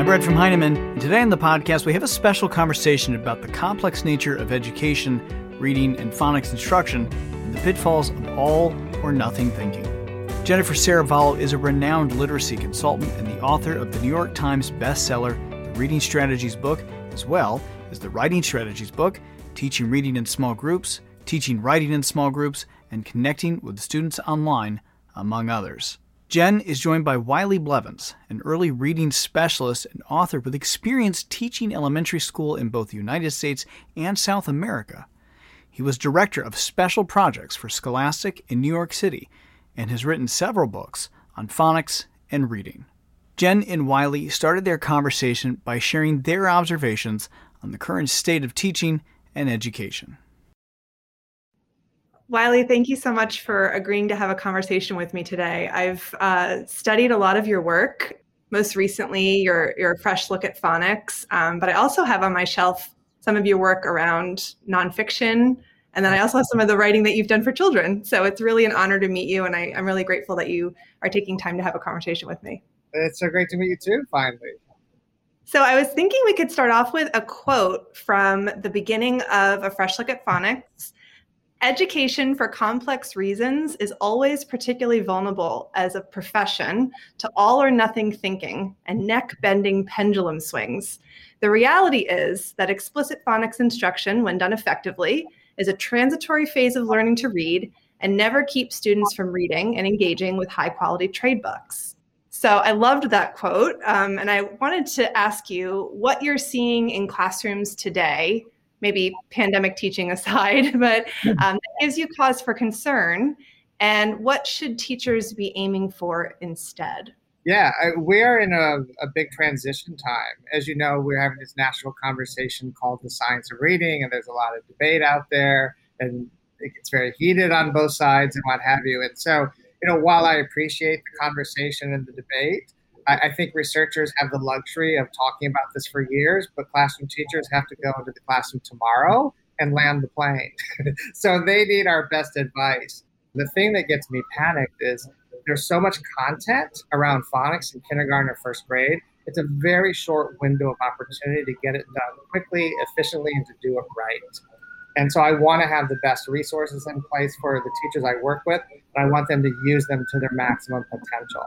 I'm Brett from Heinemann, and today on the podcast we have a special conversation about the complex nature of education, reading, and phonics instruction, and the pitfalls of all or nothing thinking. Jennifer Serravallo is a renowned literacy consultant and the author of the New York Times bestseller, The Reading Strategies book, as well as the Writing Strategies book, Teaching Reading in Small Groups, Teaching Writing in Small Groups, and Connecting with Students Online, among others. Jen is joined by Wiley Blevins, an early reading specialist and author with experience teaching elementary school in both the United States and South America. He was director of special projects for Scholastic in New York City and has written several books on phonics and reading. Jen and Wiley started their conversation by sharing their observations on the current state of teaching and education. Wiley, thank you so much for agreeing to have a conversation with me today. I've uh, studied a lot of your work, most recently your your fresh look at phonics, um, but I also have on my shelf some of your work around nonfiction, and then I also have some of the writing that you've done for children. So it's really an honor to meet you, and I, I'm really grateful that you are taking time to have a conversation with me. It's so great to meet you too, finally. So I was thinking we could start off with a quote from the beginning of A Fresh Look at Phonics Education for complex reasons is always particularly vulnerable as a profession to all or nothing thinking and neck bending pendulum swings. The reality is that explicit phonics instruction, when done effectively, is a transitory phase of learning to read and never keeps students from reading and engaging with high quality trade books. So I loved that quote. Um, and I wanted to ask you what you're seeing in classrooms today maybe pandemic teaching aside, but um, that gives you cause for concern. And what should teachers be aiming for instead? Yeah, we're in a, a big transition time. As you know, we're having this national conversation called the science of reading, and there's a lot of debate out there, and it gets very heated on both sides and what have you. And so, you know, while I appreciate the conversation and the debate, I, I, think researchers have the luxury of talking about this for years, but classroom teachers have to go into the classroom tomorrow and land the plane. so they need our best advice. The thing that gets me panicked is there's so much content around phonics in kindergarten or first grade. It's a very short window of opportunity to get it done quickly, efficiently, and to do it right. And so I want to have the best resources in place for the teachers I work with, and I want them to use them to their maximum potential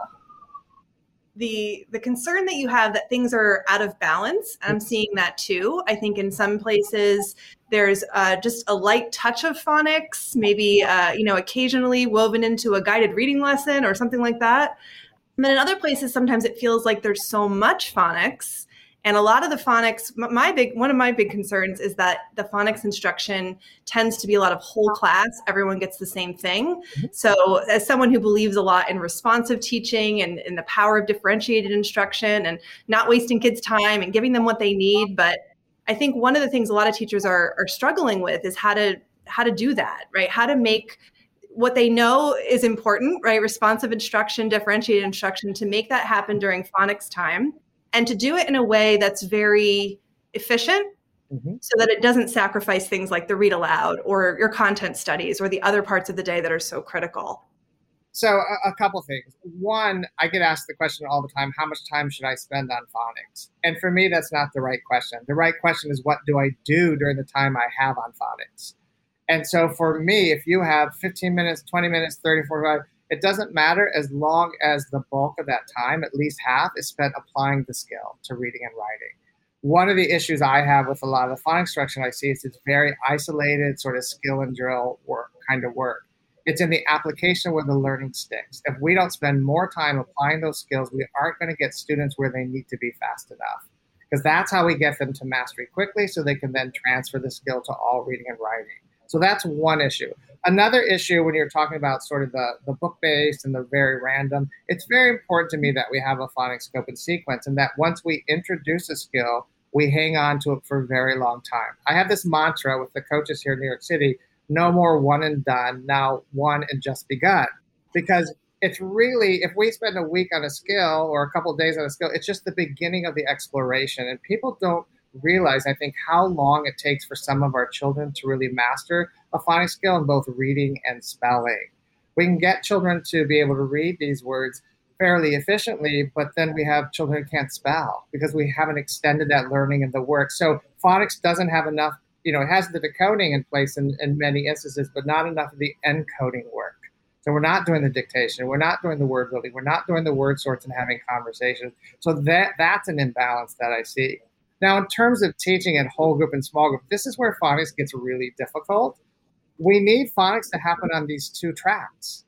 the the concern that you have that things are out of balance i'm seeing that too. I think in some places there's uh, just a light touch of phonics maybe uh, you know occasionally woven into a guided reading lesson or something like that. And then in other places sometimes it feels like there's so much phonics and a lot of the phonics, my big one of my big concerns is that the phonics instruction tends to be a lot of whole class. Everyone gets the same thing. Mm-hmm. So, as someone who believes a lot in responsive teaching and in the power of differentiated instruction and not wasting kids' time and giving them what they need, but I think one of the things a lot of teachers are are struggling with is how to how to do that, right? How to make what they know is important, right? Responsive instruction, differentiated instruction, to make that happen during phonics time and to do it in a way that's very efficient mm-hmm. so that it doesn't sacrifice things like the read aloud or your content studies or the other parts of the day that are so critical. So, a, a, couple things. One, I get asked the question all the time how much time should I spend on phonics? And for me, that's not the right question. The right question is what do I do during the time I have on phonics? And so, for me, if you have 15 minutes, 20 minutes, 30, 45, it doesn't matter as long as the bulk of that time, at least half, is spent applying the skill to reading and writing. One of the issues I have with a lot of the phonics instruction I see is it's very isolated, sort of skill and drill work kind of work. It's in the application where the learning sticks. If we don't spend more time applying those skills, we aren't going to get students where they need to be fast enough. Because that's how we get them to mastery quickly so they can then transfer the skill to all reading and writing. So that's one issue. Another issue when you're talking about sort of the, the book based and the very random, it's very important to me that we have a phonics scope and sequence and that once we introduce a skill, we hang on to it for a very long time. I have this mantra with the coaches here in New York City no more one and done, now one and just begun. Because it's really, if we spend a week on a skill or a couple days on a skill, it's just the beginning of the exploration. And people don't realize, I think, how long it takes for some of our children to really master a phonics skill in both reading and spelling. We can get children to be able to read these words fairly efficiently, but then we have children who can't spell because we haven't extended that learning in the work. So phonics doesn't have enough, you know, it has the decoding in place in, in many instances, but not enough of the encoding work. So we're not doing the dictation, we're not doing the word building, we're not doing the word sorts and having conversations. So that that's an imbalance that I see. Now, in terms of teaching in whole group and small group, this is where phonics gets really difficult. We need phonics to happen on these two tracks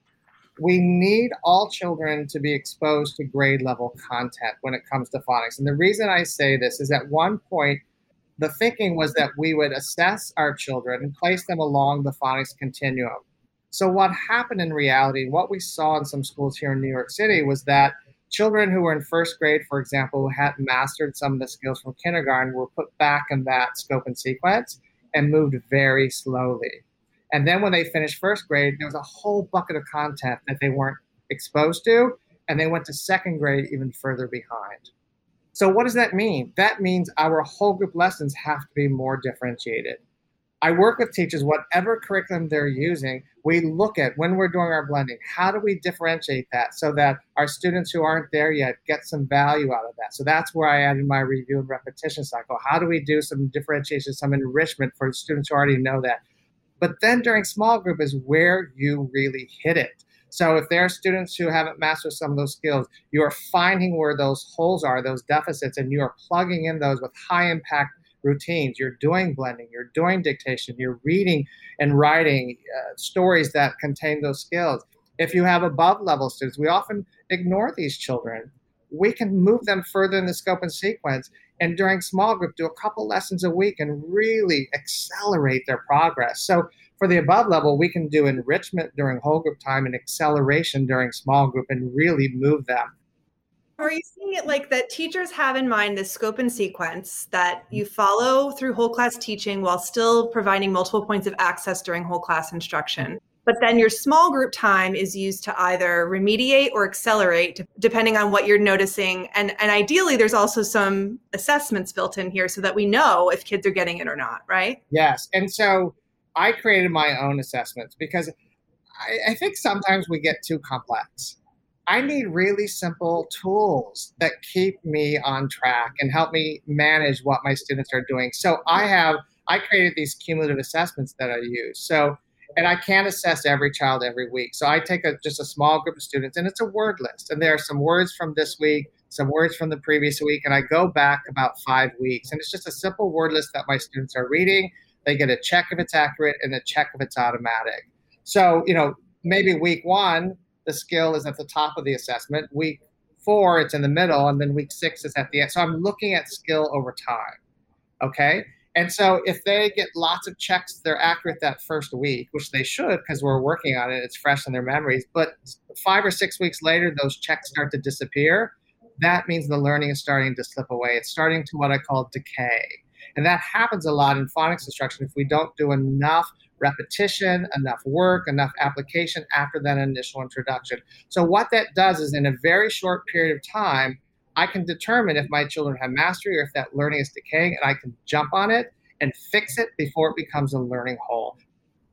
we need all children to be exposed to grade level content when it comes to phonics. And the reason I say this is at one point, the thinking was that we would assess our children and place them along the phonics continuum. So, what happened in reality, what we saw in some schools here in New York City was that children who were in first grade, for example, who had mastered some of the skills from kindergarten, were put back in that scope and sequence and moved very slowly. And then when they finished first grade, there was a whole bucket of content that they weren't exposed to. And they went to second grade even further behind. So, what does that mean? That means our whole group lessons have to be more differentiated. I work with teachers, whatever curriculum they're using, we look at when we're doing our blending, how do we differentiate that so that our students who aren't there yet get some value out of that? So that's where I added my review and repetition cycle. How do we do some differentiation, some enrichment for students who already know that? But then during small group is where you really hit it. So if there are students who haven't mastered some of those skills, you are finding where those holes are, those deficits, and you are plugging in those with high impact routines. You're doing blending, you're doing dictation, you're reading and writing uh, stories that contain those skills. If you have above level students, we often ignore these children. We can move them further in the scope and sequence and during small group do a couple lessons a week and really accelerate their progress so for the above level we can do enrichment during whole group time and acceleration during small group and really move them are you seeing it like that teachers have in mind this scope and sequence that you follow through whole class teaching while still providing multiple points of access during whole class instruction but then your small group time is used to either remediate or accelerate, depending on what you're noticing. And, and ideally, there's also some assessments built in here so that we know if kids are getting it or not, right? Yes. And so I created my own assessments because I, I think sometimes we get too complex. I need really simple tools that keep me on track and help me manage what my students are doing. So I have I created these cumulative assessments that I use. So and I can't assess every child every week. So I take a, just a small group of students, and it's a word list. And there are some words from this week, some words from the previous week, and I go back about five weeks. And it's just a simple word list that my students are reading. They get a check if it's accurate and a check if it's automatic. So, you know, maybe week one, the skill is at the top of the assessment. Week four, it's in the middle, and then week six is at the end. So I'm looking at skill over time. Okay. And so if they get lots of checks, they're accurate that first week, which they should because we're working on it. It's fresh in their memories. But five or six weeks later, those checks start to disappear. That means the learning is starting to slip away. It's starting to what I call decay. And that happens a lot in phonics instruction if we don't do enough repetition, enough work, enough application after that initial introduction. So, what that does is in a very short period of time, I can determine if my children have mastery or if that learning is decaying, and I can jump on it and fix it before it becomes a learning hole.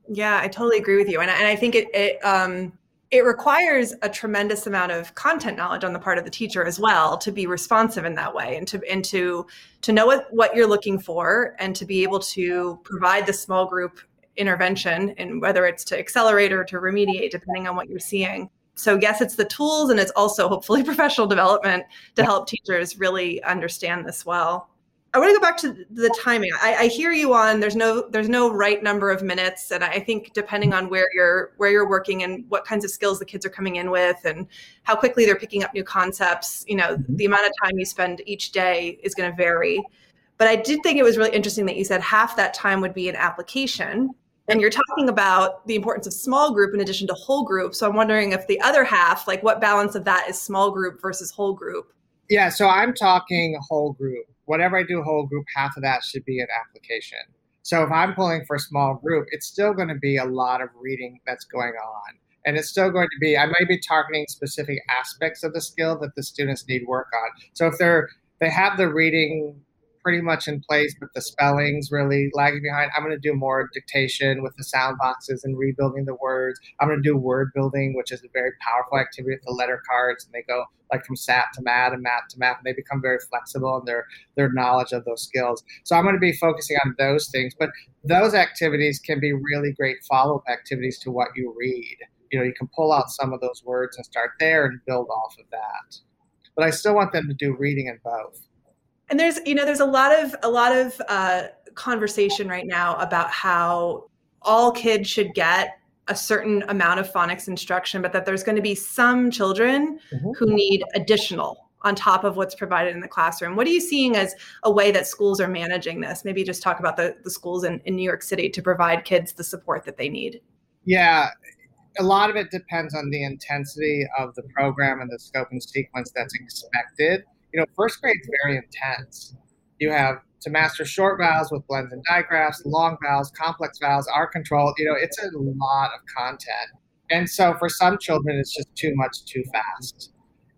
Yeah, I totally agree with you, and, and I think it, it um, it requires a tremendous amount of content knowledge on the part of the teacher as well to be responsive in that way and to and to to know what, what you're looking for and to be able to provide the small group intervention and whether it's to accelerate or to remediate depending on what you're seeing. So yes it's the tools and it's also hopefully professional development to help teachers really understand this well i want to go back to the timing I, I, hear you on there's no there's no right number of minutes and i think depending on where you're where you're working and what kinds of skills the kids are coming in with and how quickly they're picking up new concepts you know mm-hmm. the amount of time you spend each day is going to vary but i did think it was really interesting that you said half that time would be an application And you're talking about the importance of small group in addition to whole group. So I'm wondering if the other half, like what balance of that is small group versus whole group? Yeah, so I'm talking whole group. Whatever I do whole group, half of that should be an application. So if I'm pulling for a small group, it's still going to be a lot of reading that's going on. And it's still going to be, I might be targeting specific aspects of the skill that the students need work on. So if they're, they have the reading pretty much in place, but the spelling's really lagging behind. I'm going to do more dictation with the sound boxes and rebuilding the words. I'm going to do word building, which is a very powerful activity with the letter cards, and they go like from SAT to MAT and MAT to MAT, and they become very flexible in their their knowledge of those skills. So I'm going to be focusing on those things, but those activities can be really great follow up activities to what you read. You know, you can pull out some of those words and start there and build off of that. But I still want them to do reading in both and there's you know there's a lot of a lot of uh, conversation right now about how all kids should get a certain amount of phonics instruction but that there's going to be some children mm-hmm. who need additional on top of what's provided in the classroom. What are you seeing as a way that schools are managing this? Maybe just talk about the, the schools in, in new york city to provide kids the support that they need. Yeah. A lot of it depends on the intensity of the program and the scope and sequence that's expected you know, first grade is very intense. You have to master short vowels with blends and digraphs, long vowels, complex vowels, r-control. You know, it's a lot of content. And so for some children, it's just too much too fast.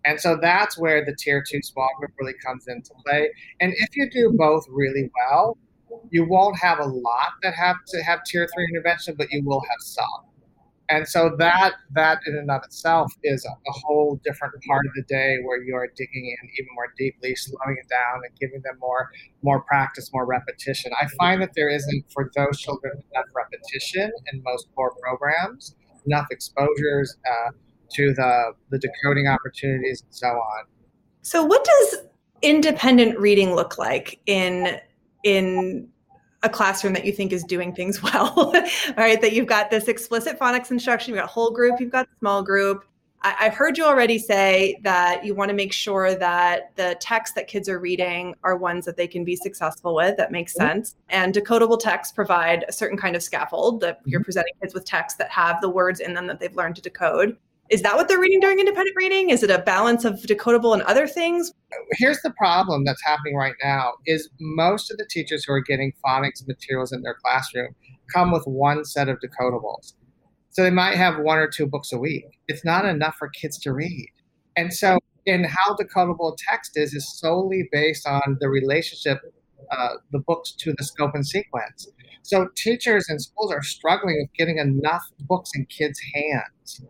And so that's where the tier two small group really comes into play. And if you do both really well, you won't have a lot that have to have tier three intervention, but you will have some and so that that in and of itself is a, a, whole different part of the day where you're digging in even more deeply slowing it down and giving them more more practice more repetition. I find that there isn't for those children enough repetition in most core programs enough exposures uh, to the the decoding opportunities and so on. So what does independent reading look like in in a classroom that you think is doing things well, all right? That you've got this explicit phonics instruction, you've got whole group, you've got small group. I, have heard you already say that you want to make sure that the texts that kids are reading are ones that they can be successful with. That makes mm-hmm. sense. And decodable texts provide a certain kind of scaffold that mm-hmm. you're presenting kids with texts that have the words in them that they've learned to decode. Is that what they're reading during independent reading? Is it a balance of decodable and other things? Here's the problem that's happening right now is most of the teachers who are getting phonics materials in their classroom come with one set of decodables. So they might have one or two books a week. It's not enough for kids to read. And so in how decodable text is is solely based on the relationship uh, the books to the scope and sequence. So teachers and schools are struggling with getting enough books in kids' hands.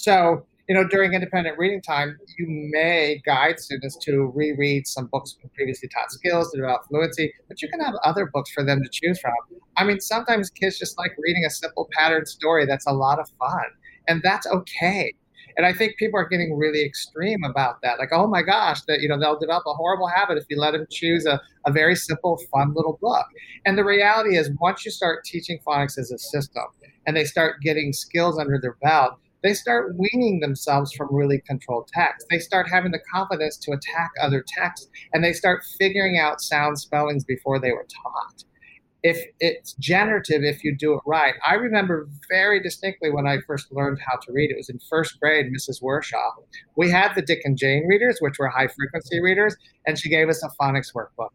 So, you know, during independent reading time, you may guide students to reread some books from previously taught skills to develop fluency, but you can have other books for them to choose from. I mean, sometimes kids just like reading a simple pattern story that's a lot of fun, and that's okay. And I think people are getting really extreme about that. Like, oh my gosh, that you know, they'll develop a horrible habit if you let them choose a, a very simple, fun little book. And the reality is once you start teaching phonics as a system and they start getting skills under their belt, they start weaning themselves from really controlled text. They start having the confidence to attack other texts and they start figuring out sound spellings before they were taught. If it's generative, if you do it right. I remember very distinctly when I first learned how to read. It was in first grade, Mrs. Wershaw. We had the Dick and Jane readers, which were high frequency readers, and she gave us a phonics workbook.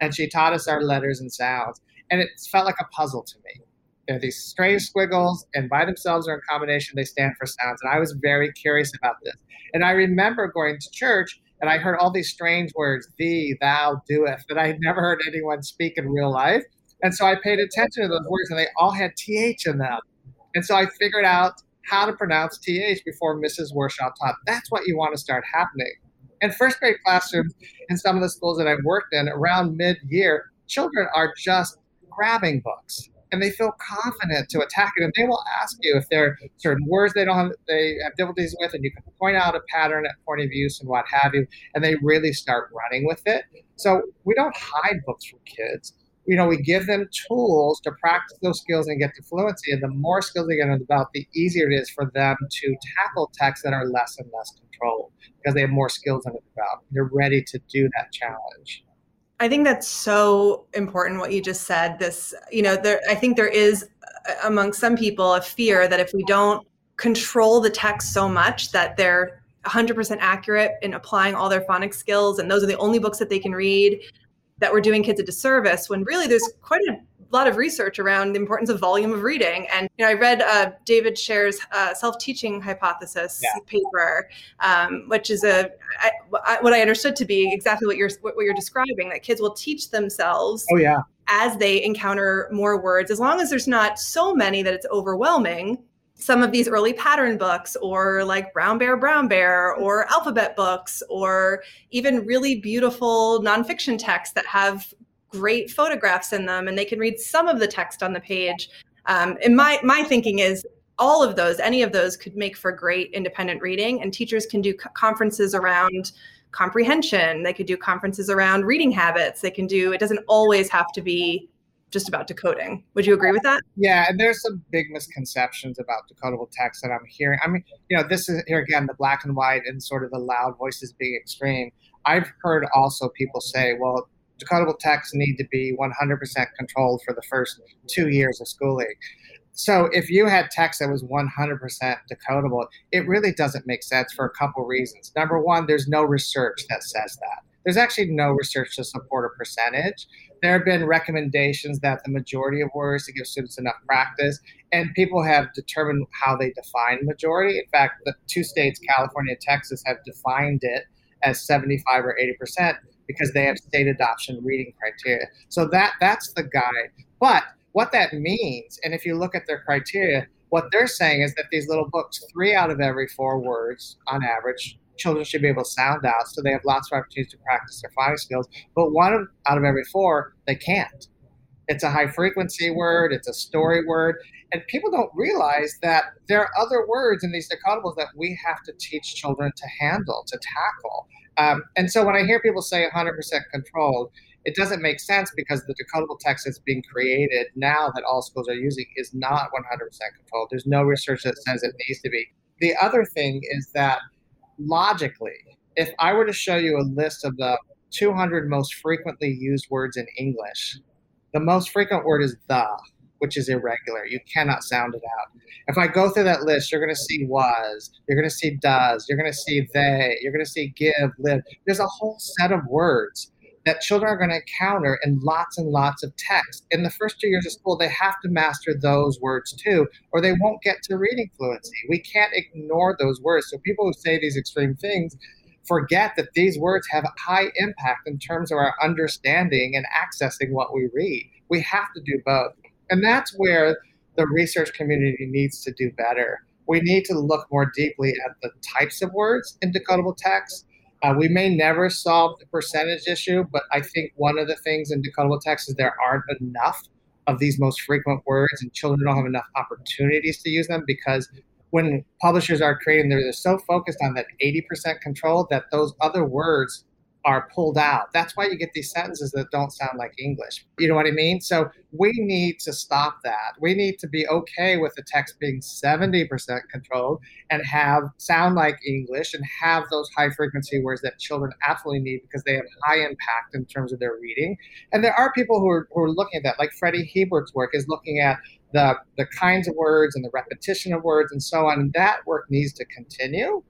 And she taught us our letters and sounds. And it felt like a puzzle to me they're these strange squiggles, and by themselves or in combination, they stand for sounds. And I was very curious about this. And I remember going to church and I heard all these strange words, thee, thou, doeth, that I had never heard anyone speak in real life. And so I paid attention to those words, and they all had th in them. And so I figured out how to pronounce th before Mrs. Wershaw taught. That's what you want to start happening. In first grade classrooms, in some of the schools that I've worked in, around mid year, children are just grabbing books and they feel confident to attack it. And they will ask you if there are certain words they don't have they have difficulties with, and you can point out a pattern at point of use and what have you, and they really start running with it. So we don't hide books from kids. You know, we give them tools to practice those skills and get to fluency. And the more skills they get belt, the easier it is for them to tackle texts that are less and less controlled because they have more skills under the belt. They're ready to do that challenge. I think that's so important what you just said. This, you know, there I think there is uh, uh, among some people a fear that if we don't control the text so much that they're 100% accurate in applying all their phonics skills and those are the only books that they can read that we're doing kids a disservice when really there's quite a lot of research around the importance of volume of reading. And you know, I read uh, David Share's uh, self-teaching hypothesis yeah. paper, um, which is a I, I, what I understood to be exactly what you're what, what you're describing. That kids will teach themselves. Oh yeah. As they encounter more words, as long as there's not so many that it's overwhelming, some of these early pattern books or like brown bear brown bear or alphabet books or even really beautiful nonfiction texts that have great photographs in them and they can read some of the text on the page um, and my my thinking is all of those any of those could make for great independent reading and teachers can do conferences around comprehension they could do conferences around reading habits they can do it doesn't always have to be just about decoding. Would you agree with that? Yeah, and there's some big misconceptions about decodable text that I'm hearing. I mean, you know, this is here again the black and white and sort of the loud voices being extreme. I've heard also people say, well, decodable texts need to be 100% controlled for the first two years of schooling. So if you had text that was 100% decodable, it really doesn't make sense for a couple reasons. Number one, there's no research that says that. There's actually no research to support a percentage. There have been recommendations that the majority of words to give students enough practice, and people have determined how they define majority. In fact, the two states, California and Texas, have defined it as 75 or 80 percent because they have state adoption reading criteria. So that that's the guide. But what that means, and if you look at their criteria, what they're saying is that these little books, three out of every four words on average, children should be able to sound out so they have lots of opportunities to practice their phonics skills. But one out of every four, they can't. It's a high frequency word, it's a story word. And people don't realize that there are other words in these decodables that we have to teach children to handle, to tackle. Um, and so when I hear people say 100% controlled, it doesn't make sense because the decodable text that's being created now that all schools are using is not 100% controlled. There's no research that says it needs to be. The other thing is that logically, if I were to show you a list of the 200 most frequently used words in English, the most frequent word is the, which is irregular. You cannot sound it out. If I go through that list, you're going to see was, you're going to see does, you're going to see they, you're going to see give, live. There's a whole set of words that children are going to encounter in lots and lots of text. In the first two years of school, they have to master those words too, or they won't get to reading fluency. We can't ignore those words. So people who say these extreme things forget that these words have high impact in terms of our understanding and accessing what we read. We have to do both. And that's where the research community needs to do better. We need to look more deeply at the types of words in decodable text uh, we may never solve the percentage issue, but I think one of the things in decodable text is there aren't enough of these most frequent words, and children don't have enough opportunities to use them because when publishers are creating, they're, they're so focused on that 80% control that those other words are pulled out. That's why you get these sentences that don't sound like English. You know what I mean? So we need to stop that. We need to be okay with the text being 70% controlled and have sound like English and have those high frequency words that children absolutely need because they have high impact in terms of their reading. And there are people who are, who are looking at that, like Freddy Hiebert's work is looking at the, the kinds of words and the repetition of words and so on. That work needs to continue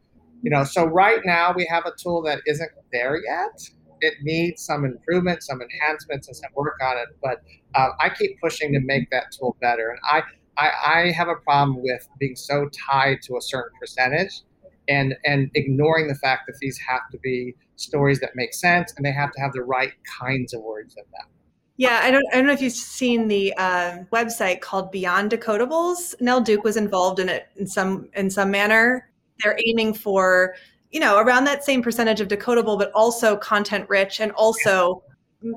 you know so right now we have a tool that isn't there yet it needs some improvement some enhancements and some work on it but uh, i keep pushing to make that tool better and I, I i have a problem with being so tied to a certain percentage and and ignoring the fact that these have to be stories that make sense and they have to have the right kinds of words in them yeah, I don't. I don't know if you've seen the uh, website called Beyond Decodables. Nell Duke was involved in it in some in some manner, they're aiming for you know around that same percentage of decodable but also content rich and also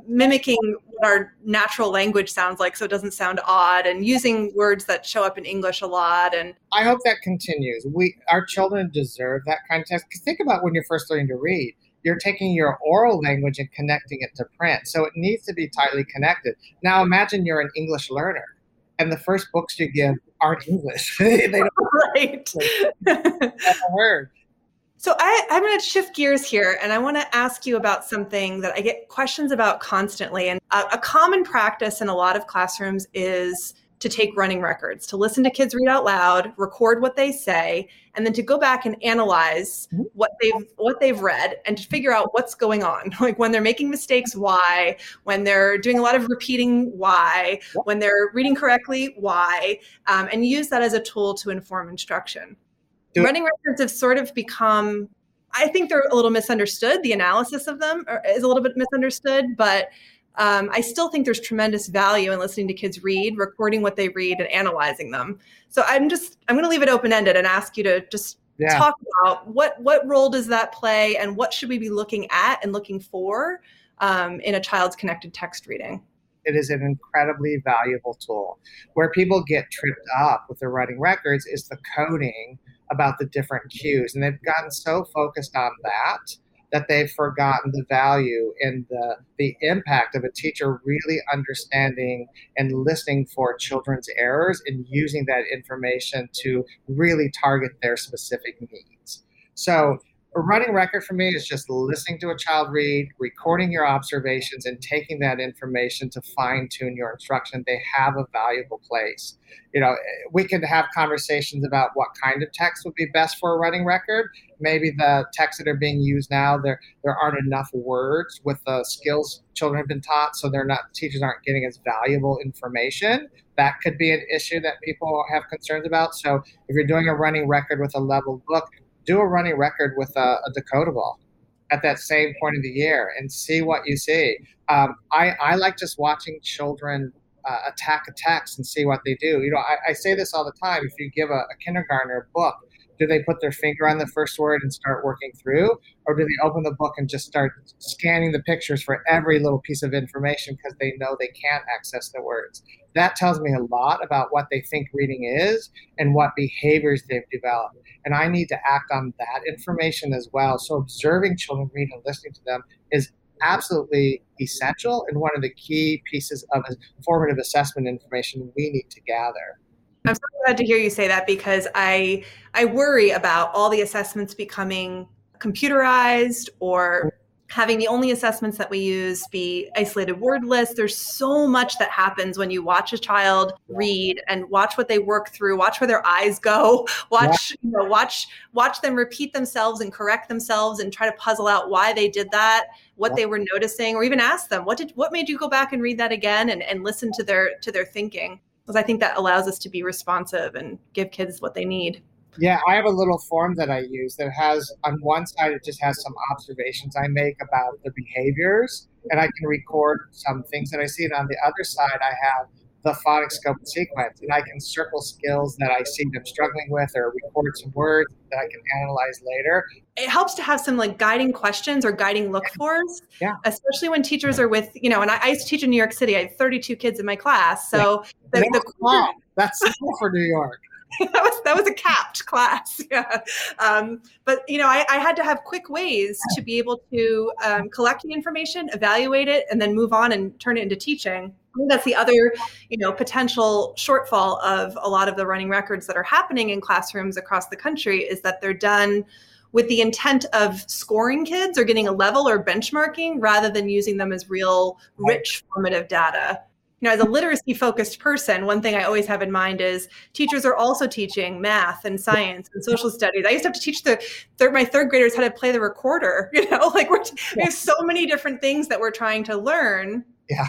mimicking what our natural language sounds like so it doesn't sound odd and using words that show up in english a lot and i hope that continues we our children deserve that kind of test think about when you're first learning to read you're taking your oral language and connecting it to print so it needs to be tightly connected now imagine you're an english learner and the first books you give aren't English. they don't right. a word. So I, I'm going to shift gears here, and I want to ask you about something that I get questions about constantly. And a, a common practice in a lot of classrooms is to take running records, to listen to kids read out loud, record what they say, and then to go back and analyze Mm-hmm. what they've what they've read and to figure out what's going on. Like when they're making mistakes, why? When they're doing a lot of repeating, why? When they're reading correctly, why? Um, and use that as a tool to inform instruction. Running records have sort of become I think they're a little misunderstood. The analysis of them are, is a little bit misunderstood, but um, I still think there's tremendous value in listening to kids read, recording what they read, and analyzing them. So I'm just I'm going to leave it open ended and ask you to just Yeah. talk about what what role does that play, and what should we be looking at and looking for um, in a child's connected text reading. it is an incredibly valuable tool. Where people get tripped up with their writing records is the coding about the different cues. And they've gotten so focused on that that they've forgotten the value and the, the impact of a teacher really understanding and listening for children's errors and using that information to really target their specific needs. So a running record for me is just listening to a child read, recording your observations, and taking that information to fine tune your instruction. They have a valuable place. You know, we can have conversations about what kind of text would be best for a running record. Maybe the texts that are being used now, there there aren't enough words with the skills children have been taught, so they're not teachers aren't getting as valuable information. That could be an issue that people have concerns about. So if you're doing a running record with a level book, do a running record with a, a decodable at that same point of the year and see what you see. Um, I, I like just watching children uh, attack a text and see what they do. You know, I, I say this all the time. If you give a, a kindergartner a book, do they put their finger on the first word and start working through, or do they open the book and just start scanning the pictures for every little piece of information because they know they can't access the words? That tells me a lot about what they think reading is and what behaviors they've developed. And I need to act on that information as well. So observing children read and listening to them is absolutely essential and one of the key pieces of formative assessment information we need to gather. I'm so glad to hear you say that because I I worry about all the assessments becoming computerized or having the only assessments that we use be isolated word lists. There's so much that happens when you watch a child read and watch what they work through, watch where their eyes go, watch, you know, watch watch them repeat themselves and correct themselves and try to puzzle out why they did that, what they were noticing, or even ask them, what did what made you go back and read that again and, and listen to their to their thinking. Because I think that allows us to be responsive and give kids what they need. Yeah, I have a little form that I use that has on one side it just has some observations I make about the behaviors, and I can record some things that I see. And on the other side, I have the phonics scope and sequence, and I can circle skills that I see them struggling with, or record some words that I can analyze later. It helps to have some like guiding questions or guiding look fors, Yeah. especially when teachers are with you know. And I, I used to teach in New York City. I had 32 kids in my class, so the, That's the small. That's for New York. that was that was a capped class yeah um, but you know I, I had to have quick ways to be able to um, collect the information evaluate it and then move on and turn it into teaching that's the other you know potential shortfall of a lot of the running records that are happening in classrooms across the country is that they're done with the intent of scoring kids or getting a level or benchmarking rather than using them as real rich formative data you know, as a literacy focused person, one thing I always have in mind is teachers are also teaching math and science and social studies. I used to have to teach the third, my third graders how to play the recorder. You know, like we're we have so many different things that we're trying to learn Yeah.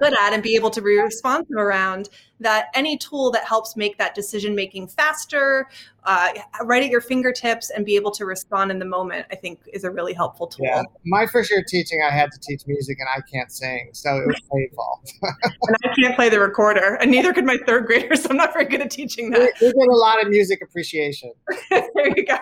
good at and be able to be responsive around. That any tool that helps make that decision making faster, uh, right at your fingertips, and be able to respond in the moment, I think is a really helpful tool. Yeah. My first year teaching, I had to teach music, and I can't sing, so it was painful. And I can't play the recorder, and neither could my third graders. So I'm not very good at teaching that. we did a lot of music appreciation. there you go.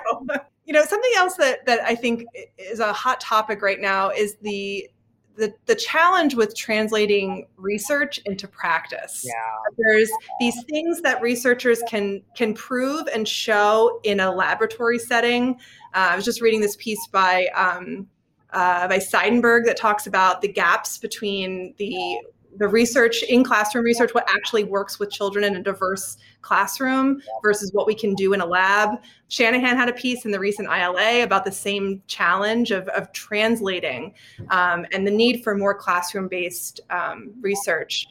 You know, something else that that I think is a hot topic right now is the the the challenge with translating research into practice. Yeah. There's these things that researchers can can prove and show in a laboratory setting. Uh, I was just reading this piece by um, uh, by Seidenberg that talks about the gaps between the the research in classroom research, what actually works with children in a diverse classroom versus what we can do in a lab. Shanahan had a piece in the recent ILA about the same challenge of, of translating um, and the need for more classroom based um, research.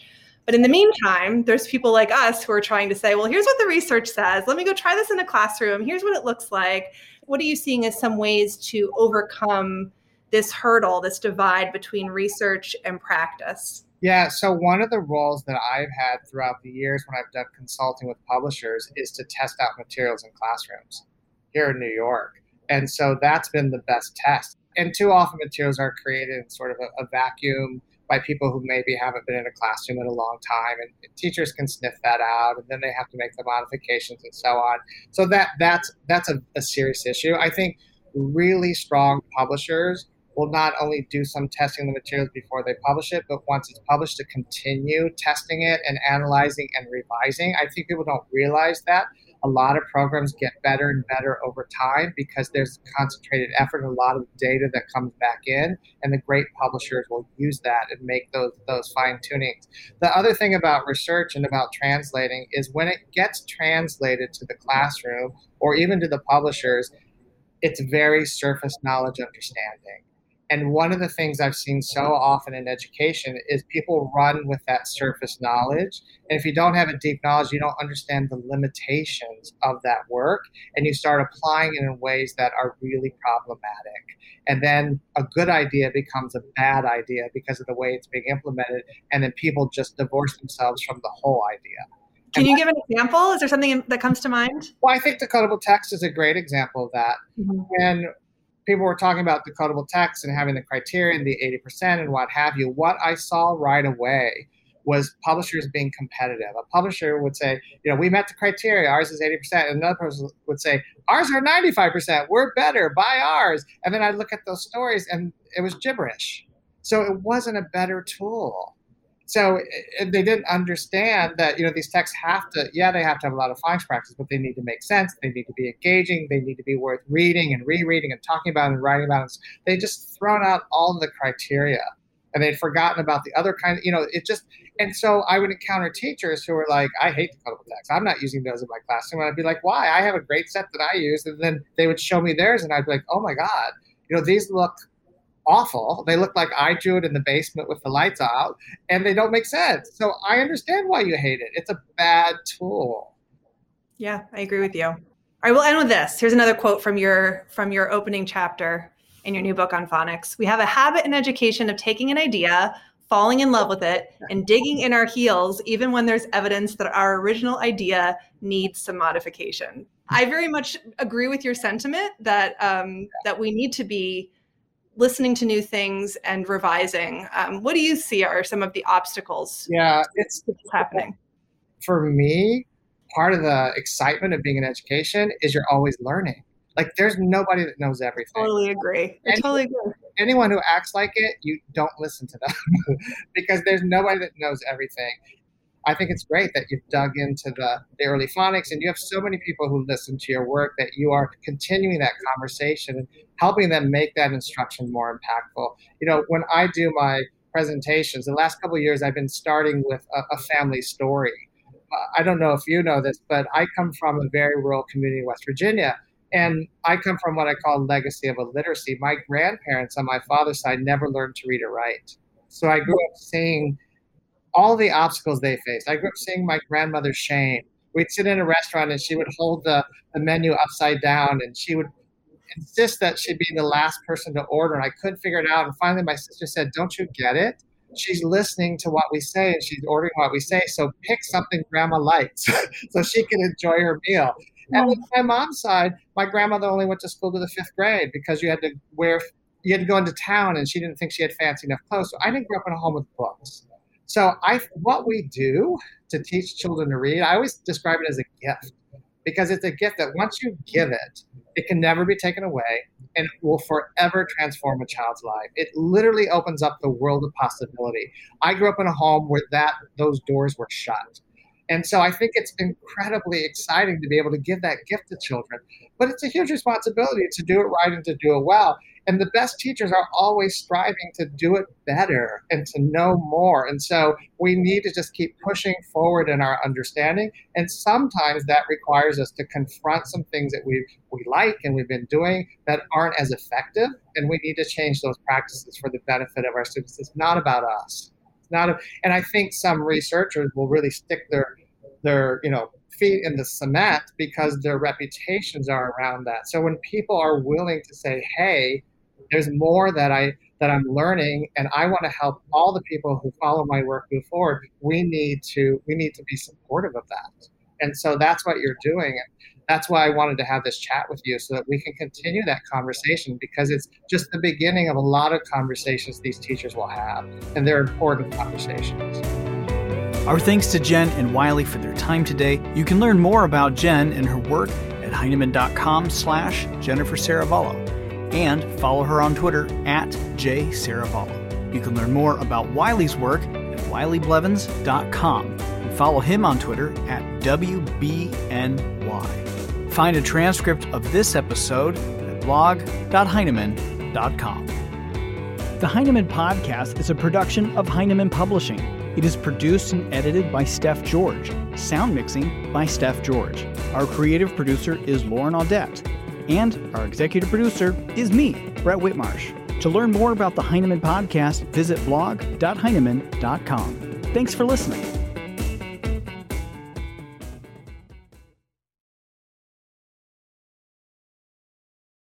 But in the meantime, there's people like us who are trying to say, well, here's what the research says. Let me go try this in a classroom. Here's what it looks like. What are you seeing as some ways to overcome this hurdle, this divide between research and practice? Yeah, so one of the roles that I've had throughout the years when I've done consulting with publishers is to test out materials in classrooms here in New York. And so that's been the best test. And too often materials are created in sort of a, a vacuum by people who maybe haven't been in a classroom in a long time and teachers can sniff that out and then they have to make the modifications and so on so that that's that's a, a serious issue i think really strong publishers will not only do some testing of the materials before they publish it, but once it's published, to continue testing it and analyzing and revising. I think people don't realize that a lot of programs get better and better over time because there's concentrated effort and a lot of data that comes back in and the great publishers will use that and make those those fine tunings the other thing about research and about translating is when it gets translated to the classroom or even to the publishers it's very surface knowledge understanding and one of the things I've seen so often in education is people run with that surface knowledge. And if you don't have a deep knowledge, you don't understand the limitations of that work. And you start applying it in ways that are really problematic. And then a good idea becomes a bad idea because of the way it's being implemented. And then people just divorce themselves from the whole idea. Can you give an example? Is there something that comes to mind? Well, I think the decodable text is a great example of that. Mm-hmm. And people were talking about decodable text and having the criteria and the 80% and what have you. What I saw right away was publishers being competitive. A publisher would say, you know, we met the criteria, ours is 80%. And another person would say, ours are 95%, we're better, buy ours. And then I'd look at those stories and it was gibberish. So it wasn't a better tool so they didn't understand that you know these texts have to yeah they have to have a lot of phonics practice but they need to make sense. They need to be engaging. They need to be worth reading and rereading and talking about and writing about. They just thrown out all the criteria and they'd forgotten about the other kind you know it just and so i would encounter teachers who were like i hate the decodable text i'm not using those in my classroom. And i'd be like why? I have a great set that i use. And then they would show me theirs and i'd be like oh my god. You know these look awful. They look like I drew it in the basement with the lights out, and they don't make sense. So I understand why you hate it. It's a bad tool. Yeah, I agree with you. All right, we'll end with this. Here's another quote from your from your opening chapter in your new book on phonics. We have a habit in education of taking an idea, falling in love with it, and digging in our heels, even when there's evidence that our original idea needs some modification. I very much agree with your sentiment that um, that we need to be listening to new things and revising. Um, what do you see are some of the obstacles? Yeah, it's happening. For me, part of the excitement of being in education is you're always learning. Like there's nobody that knows everything. Totally agree. I totally agree. Anyone who acts like it, you don't listen to them because there's nobody that knows everything. I think it's great that you've dug into the, the early phonics and you have so many people who listen to your work that you are continuing that conversation and helping them make that instruction more impactful. You know, when I do my presentations, the last couple years I've been starting with a, a family story. Uh, I don't know if you know this, but I come from a very rural community in West Virginia. And I come from what I call legacy of illiteracy. My grandparents on my father's side never learned to read or write. So I grew up seeing all the obstacles they faced. I grew up seeing my grandmother shame. We'd sit in a restaurant and she would hold the, the menu upside down and she would insist that she'd be the last person to order. And I couldn't figure it out. And finally, my sister said, Don't you get it? She's listening to what we say and she's ordering what we say. So pick something grandma likes so she can enjoy her meal. And with my mom's side, my grandmother only went to school to the fifth grade because you had to wear, you had to go into town and she didn't think she had fancy enough clothes. So I didn't grow up in a home with books. So I, what we do to teach children to read, I always describe it as a gift because it's a gift that once you give it, it can never be taken away and will forever transform a child's life. It literally opens up the world of possibility. I grew up in a home where that those doors were shut. And so I think it's incredibly exciting to be able to give that gift to children. But it's a huge responsibility to do it right and to do it well. And the best teachers are always striving to do it better and to know more. And so we need to just keep pushing forward in our understanding. And sometimes that requires us to confront some things that we, we like and we've been doing that aren't as effective. And we need to change those practices for the benefit of our students. It's not about us not a, and I think some researchers will really stick their their you know feet in the cement because their reputations are around that. So when people are willing to say, "Hey, there's more that I that I'm learning, and I want to help all the people who follow my work move forward," we need to we need to be supportive of that. And so that's what you're doing. That's why I wanted to have this chat with you so that we can continue that conversation because it's just the beginning of a lot of conversations these teachers will have, and they're important conversations. Our thanks to Jen and Wiley for their time today. You can learn more about Jen and her work at heinemann.com slash Jennifer Serravallo and follow her on Twitter at jserravallo. You can learn more about Wiley's work at wileyblevins.com and follow him on Twitter at WBNY. Find a transcript of this episode at blog.heinemann.com. The Heinemann Podcast is a production of Heinemann Publishing. It is produced and edited by Steph George. Sound mixing by Steph George. Our creative producer is Lauren Audette. And our executive producer is me, Brett Whitmarsh. To learn more about the Heinemann Podcast, visit blog.heinemann.com. Thanks for listening.